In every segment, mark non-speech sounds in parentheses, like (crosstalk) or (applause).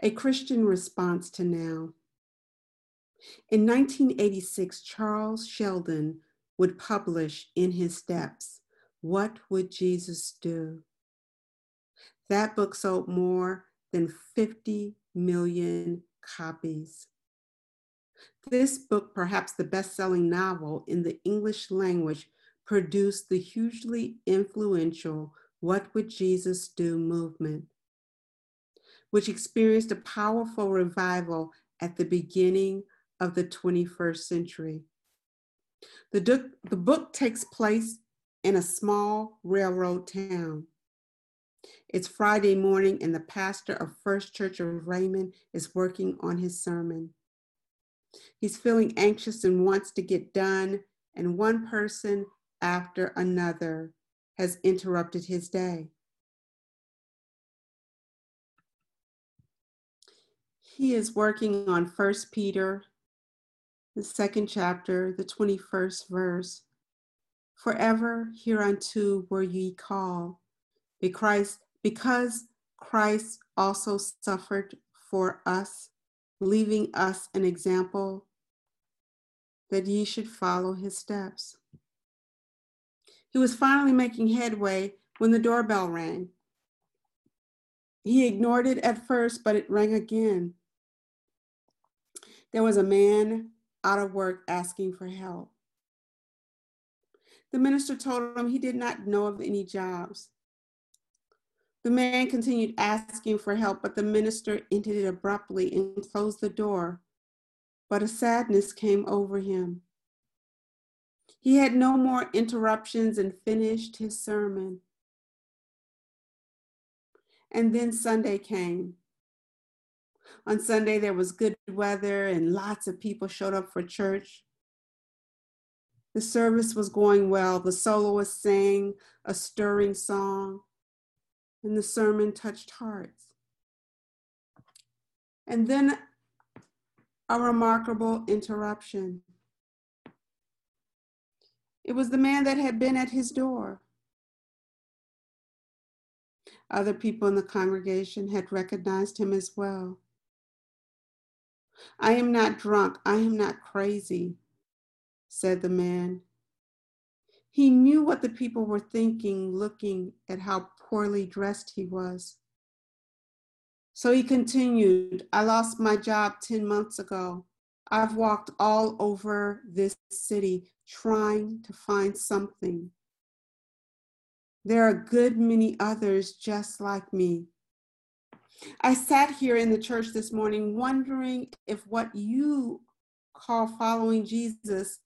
A Christian Response to Now. In 1986, Charles Sheldon would publish In His Steps What Would Jesus Do? That book sold more than 50 million copies. This book, perhaps the best selling novel in the English language, produced the hugely influential What Would Jesus Do movement, which experienced a powerful revival at the beginning of the 21st century. The, du- the book takes place in a small railroad town. It's Friday morning, and the pastor of First Church of Raymond is working on his sermon. He's feeling anxious and wants to get done, and one person after another has interrupted his day. He is working on First Peter, the second chapter, the 21st verse. Forever hereunto were ye called, because Christ also suffered for us, leaving us an example that ye should follow his steps. He was finally making headway when the doorbell rang. He ignored it at first, but it rang again. There was a man out of work asking for help. The minister told him he did not know of any jobs. The man continued asking for help, but the minister ended it abruptly and closed the door. But a sadness came over him. He had no more interruptions and finished his sermon. And then Sunday came. On Sunday, there was good weather and lots of people showed up for church. The service was going well. The soloist sang a stirring song, and the sermon touched hearts. And then a remarkable interruption. It was the man that had been at his door. Other people in the congregation had recognized him as well. I am not drunk. I am not crazy, said the man. He knew what the people were thinking, looking at how poorly dressed he was. So he continued I lost my job 10 months ago. I've walked all over this city trying to find something. There are a good many others just like me. I sat here in the church this morning wondering if what you call following Jesus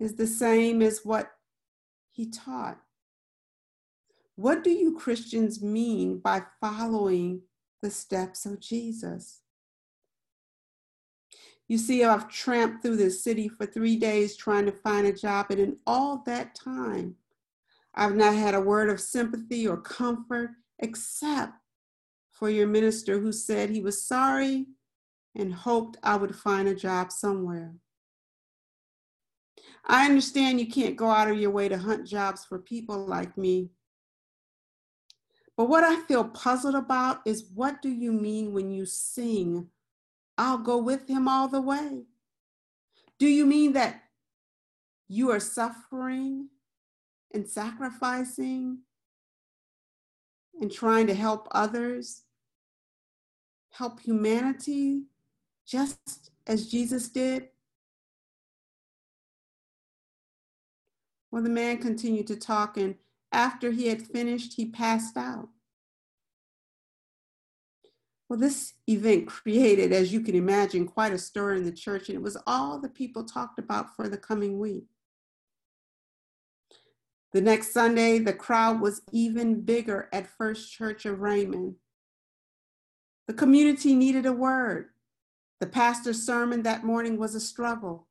is the same as what he taught. What do you Christians mean by following the steps of Jesus? You see, I've tramped through this city for three days trying to find a job, and in all that time, I've not had a word of sympathy or comfort except for your minister who said he was sorry and hoped I would find a job somewhere. I understand you can't go out of your way to hunt jobs for people like me. But what I feel puzzled about is what do you mean when you sing I'll go with him all the way. Do you mean that you are suffering and sacrificing and trying to help others, help humanity just as Jesus did? Well, the man continued to talk, and after he had finished, he passed out. Well, this event created, as you can imagine, quite a stir in the church, and it was all the people talked about for the coming week. The next Sunday, the crowd was even bigger at First Church of Raymond. The community needed a word. The pastor's sermon that morning was a struggle.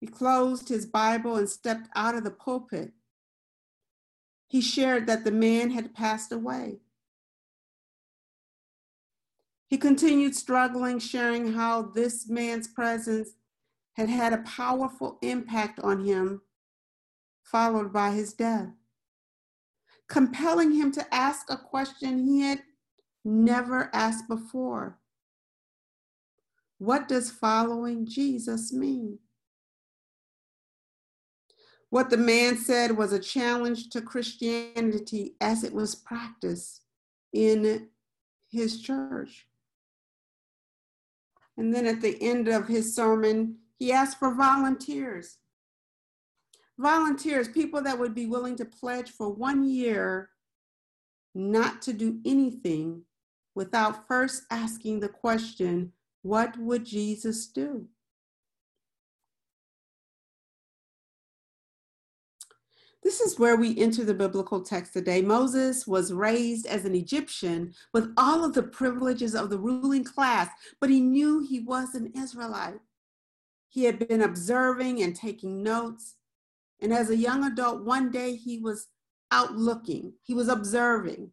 He closed his Bible and stepped out of the pulpit. He shared that the man had passed away. He continued struggling, sharing how this man's presence had had a powerful impact on him, followed by his death, compelling him to ask a question he had never asked before. What does following Jesus mean? What the man said was a challenge to Christianity as it was practiced in his church. And then at the end of his sermon, he asked for volunteers. Volunteers, people that would be willing to pledge for one year not to do anything without first asking the question, what would Jesus do? This is where we enter the biblical text today. Moses was raised as an Egyptian with all of the privileges of the ruling class, but he knew he was an Israelite. He had been observing and taking notes. And as a young adult, one day he was out looking, he was observing,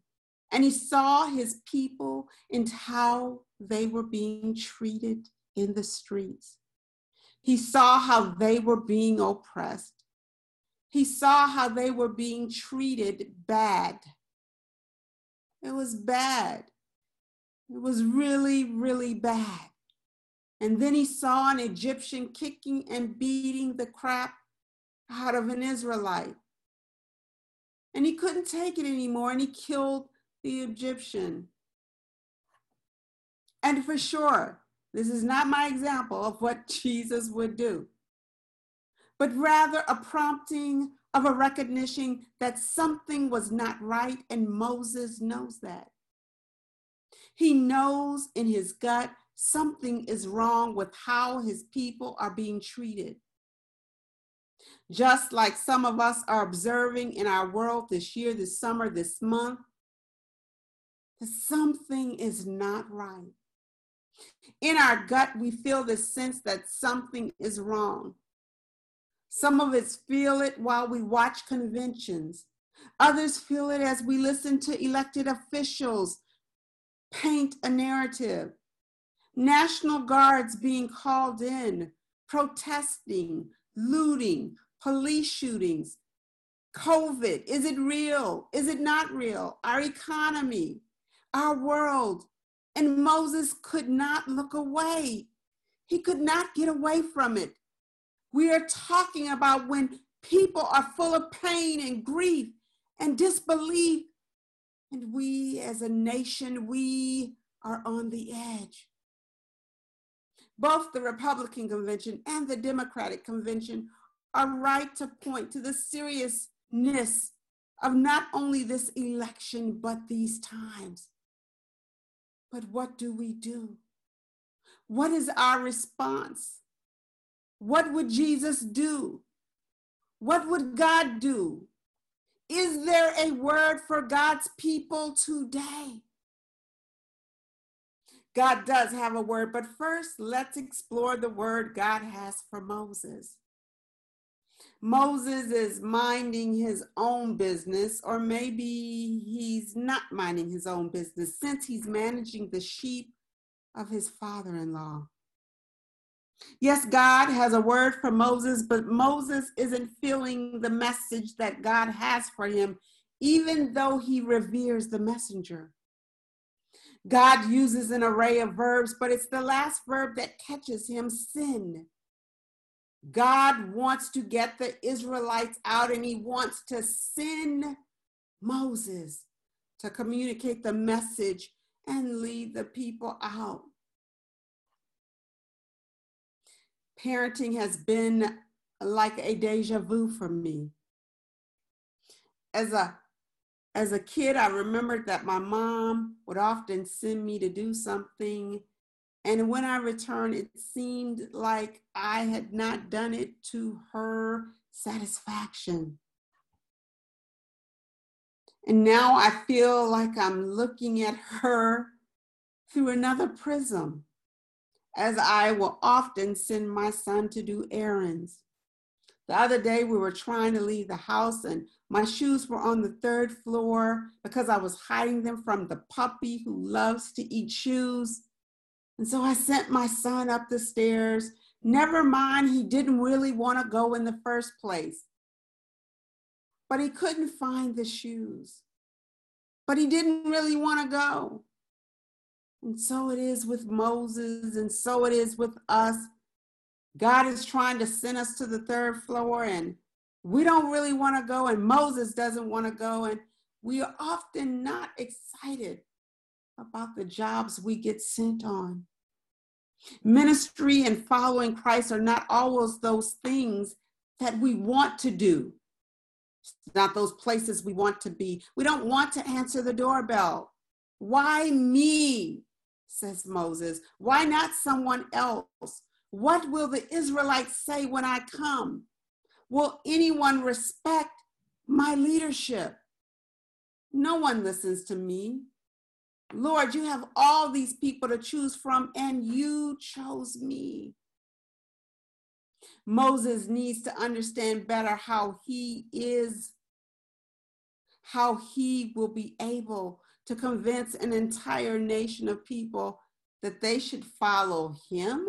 and he saw his people and how they were being treated in the streets. He saw how they were being oppressed. He saw how they were being treated bad. It was bad. It was really, really bad. And then he saw an Egyptian kicking and beating the crap out of an Israelite. And he couldn't take it anymore and he killed the Egyptian. And for sure, this is not my example of what (laughs) Jesus would do, but rather a prompting of a recognition that something was not right, and Moses knows that. He knows in his gut something is wrong with how his people are being treated. Just like some of us are observing in our world this year, this summer, this month, something is not right. In our gut, we feel the sense that something is wrong. Some of us feel it while we watch conventions. Others feel it as we listen to elected officials paint a narrative. National guards being called in, protesting, looting, police shootings, COVID. Is it real? Is it not real? Our economy, our world. And Moses could not look away. He could not get away from it. We are talking about when people are full of pain and grief and disbelief. And we as a nation, we are on the edge. Both the Republican convention and the Democratic convention are right to point to the seriousness of not only this election, but these times. But what do we do? What is our response? What would Jesus do? What would God do? Is there a word for God's people today? God does have a word, but first let's explore the word God has for Moses. Moses is minding his own business, or maybe he's not minding his own business since he's managing the sheep of his father in law. Yes, God has a word for Moses, but Moses isn't feeling the message that God has for him, even though he reveres the messenger. God uses an array of verbs, but it's the last verb that catches him sin. God wants to get the Israelites out and he wants to send Moses to communicate the message and lead the people out. Parenting has been like a deja vu for me. As a as a kid, I remembered that my mom would often send me to do something and when I returned, it seemed like I had not done it to her satisfaction. And now I feel like I'm looking at her through another prism, as I will often send my son to do errands. The other day, we were trying to leave the house, and my shoes were on the third floor because I was hiding them from the puppy who loves to eat shoes. And so I sent my son up the stairs. Never mind, he didn't really want to go in the first place. But he couldn't find the shoes. But he didn't really want to go. And so it is with Moses, and so it is with us. God is trying to send us to the third floor, and we don't really want to go, and Moses doesn't want to go, and we are often not excited about the jobs we get sent on. Ministry and following Christ are not always those things that we want to do. It's not those places we want to be. We don't want to answer the doorbell. Why me? says Moses. Why not someone else? What will the Israelites say when I come? Will anyone respect my leadership? No one listens to me. Lord, you have all these people to choose from, and you chose me. Moses needs to understand better how he is, how he will be able to convince an entire nation of people that they should follow him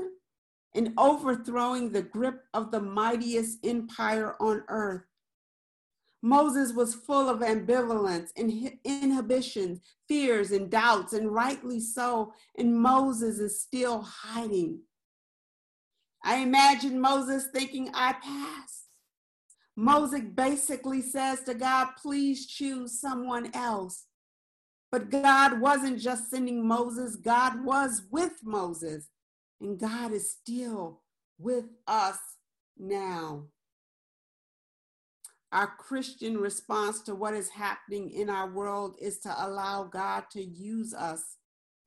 in overthrowing the grip of the mightiest empire on earth. Moses was full of ambivalence and inhibitions, fears, and doubts, and rightly so. And Moses is still hiding. I imagine Moses thinking, I pass. Moses basically says to God, please choose someone else. But God wasn't just sending Moses, God was with Moses. And God is still with us now. Our Christian response to what is happening in our world is to allow God to use us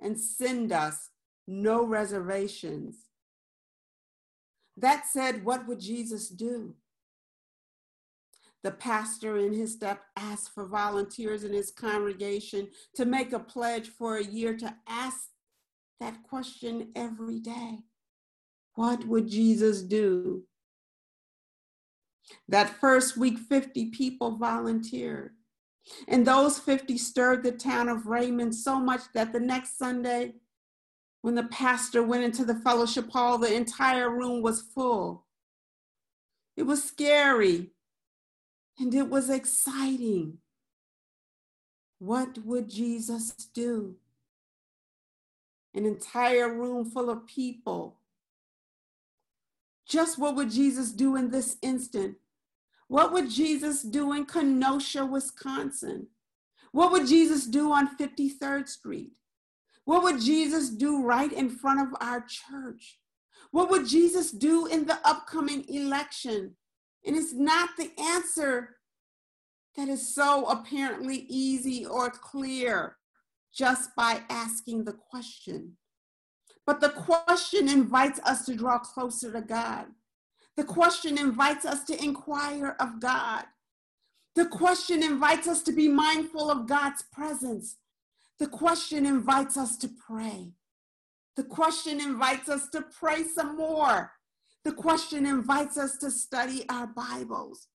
and send us no reservations. That said, what would Jesus do? The pastor in his step asked for volunteers in his congregation to make a pledge for a year to ask that question every day. What would Jesus do? That first week, 50 people volunteered. And those 50 stirred the town of Raymond so much that the next Sunday, when the pastor went into the fellowship hall, the entire room was full. It was scary and it was exciting. What would Jesus do? An entire room full of people just what would Jesus do in this instant? What would Jesus do in Kenosha, Wisconsin? What would Jesus do on 53rd Street? What would Jesus do right in front of our church? What would Jesus do in the upcoming election? And it's not the answer that is so apparently easy or clear just by asking the question. But the question invites us to draw closer to God. The question invites us to inquire of God. The question invites us to be mindful of God's presence. The question invites us to pray. The question invites us to pray some more. The question invites us to study our Bibles.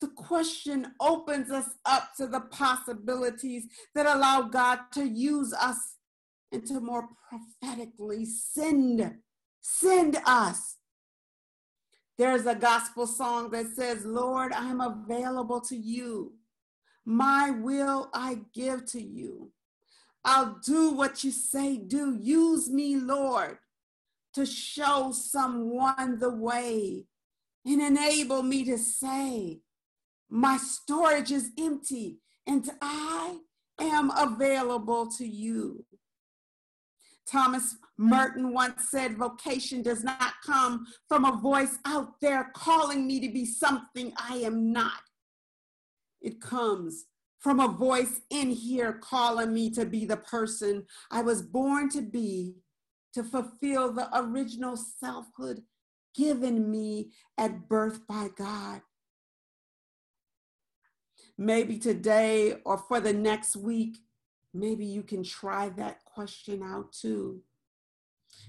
The question opens us up to the possibilities that allow God to use us and to more prophetically send, send us. There's a gospel song that says, Lord, I'm available to you. My will I give to you. I'll do what you say, do. Use me, Lord, to show someone the way and enable me to say, My storage is empty and I am available to you. Thomas Merton once said, Vocation does not come from a voice out there calling me to be something I am not. It comes from a voice in here calling me to be the person I was born to be, to fulfill the original selfhood given me at birth by God. Maybe today or for the next week, maybe you can try that question out too.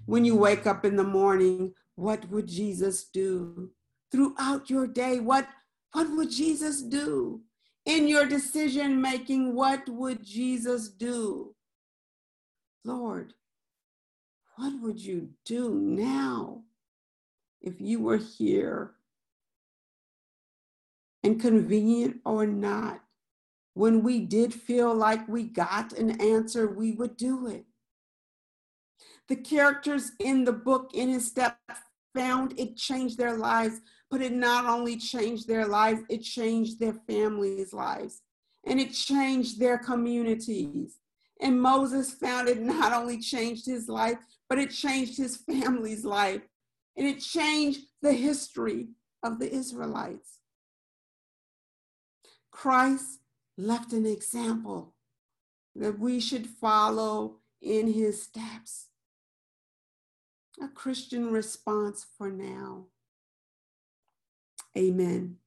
When you wake up in the morning, what would Jesus do? Throughout your day, what, what would Jesus do? In your decision making, what would Jesus do? Lord, what would you do now if you were here? And convenient or not, when we did feel like we got an answer, we would do it. The characters in the book, in his step, found it changed their lives, but it not only changed their lives, it changed their families' lives and it changed their communities. And Moses found it not only changed his life, but it changed his family's life. And it changed the history of the Israelites. Christ left an example that we should follow in his steps. A Christian response for now. Amen.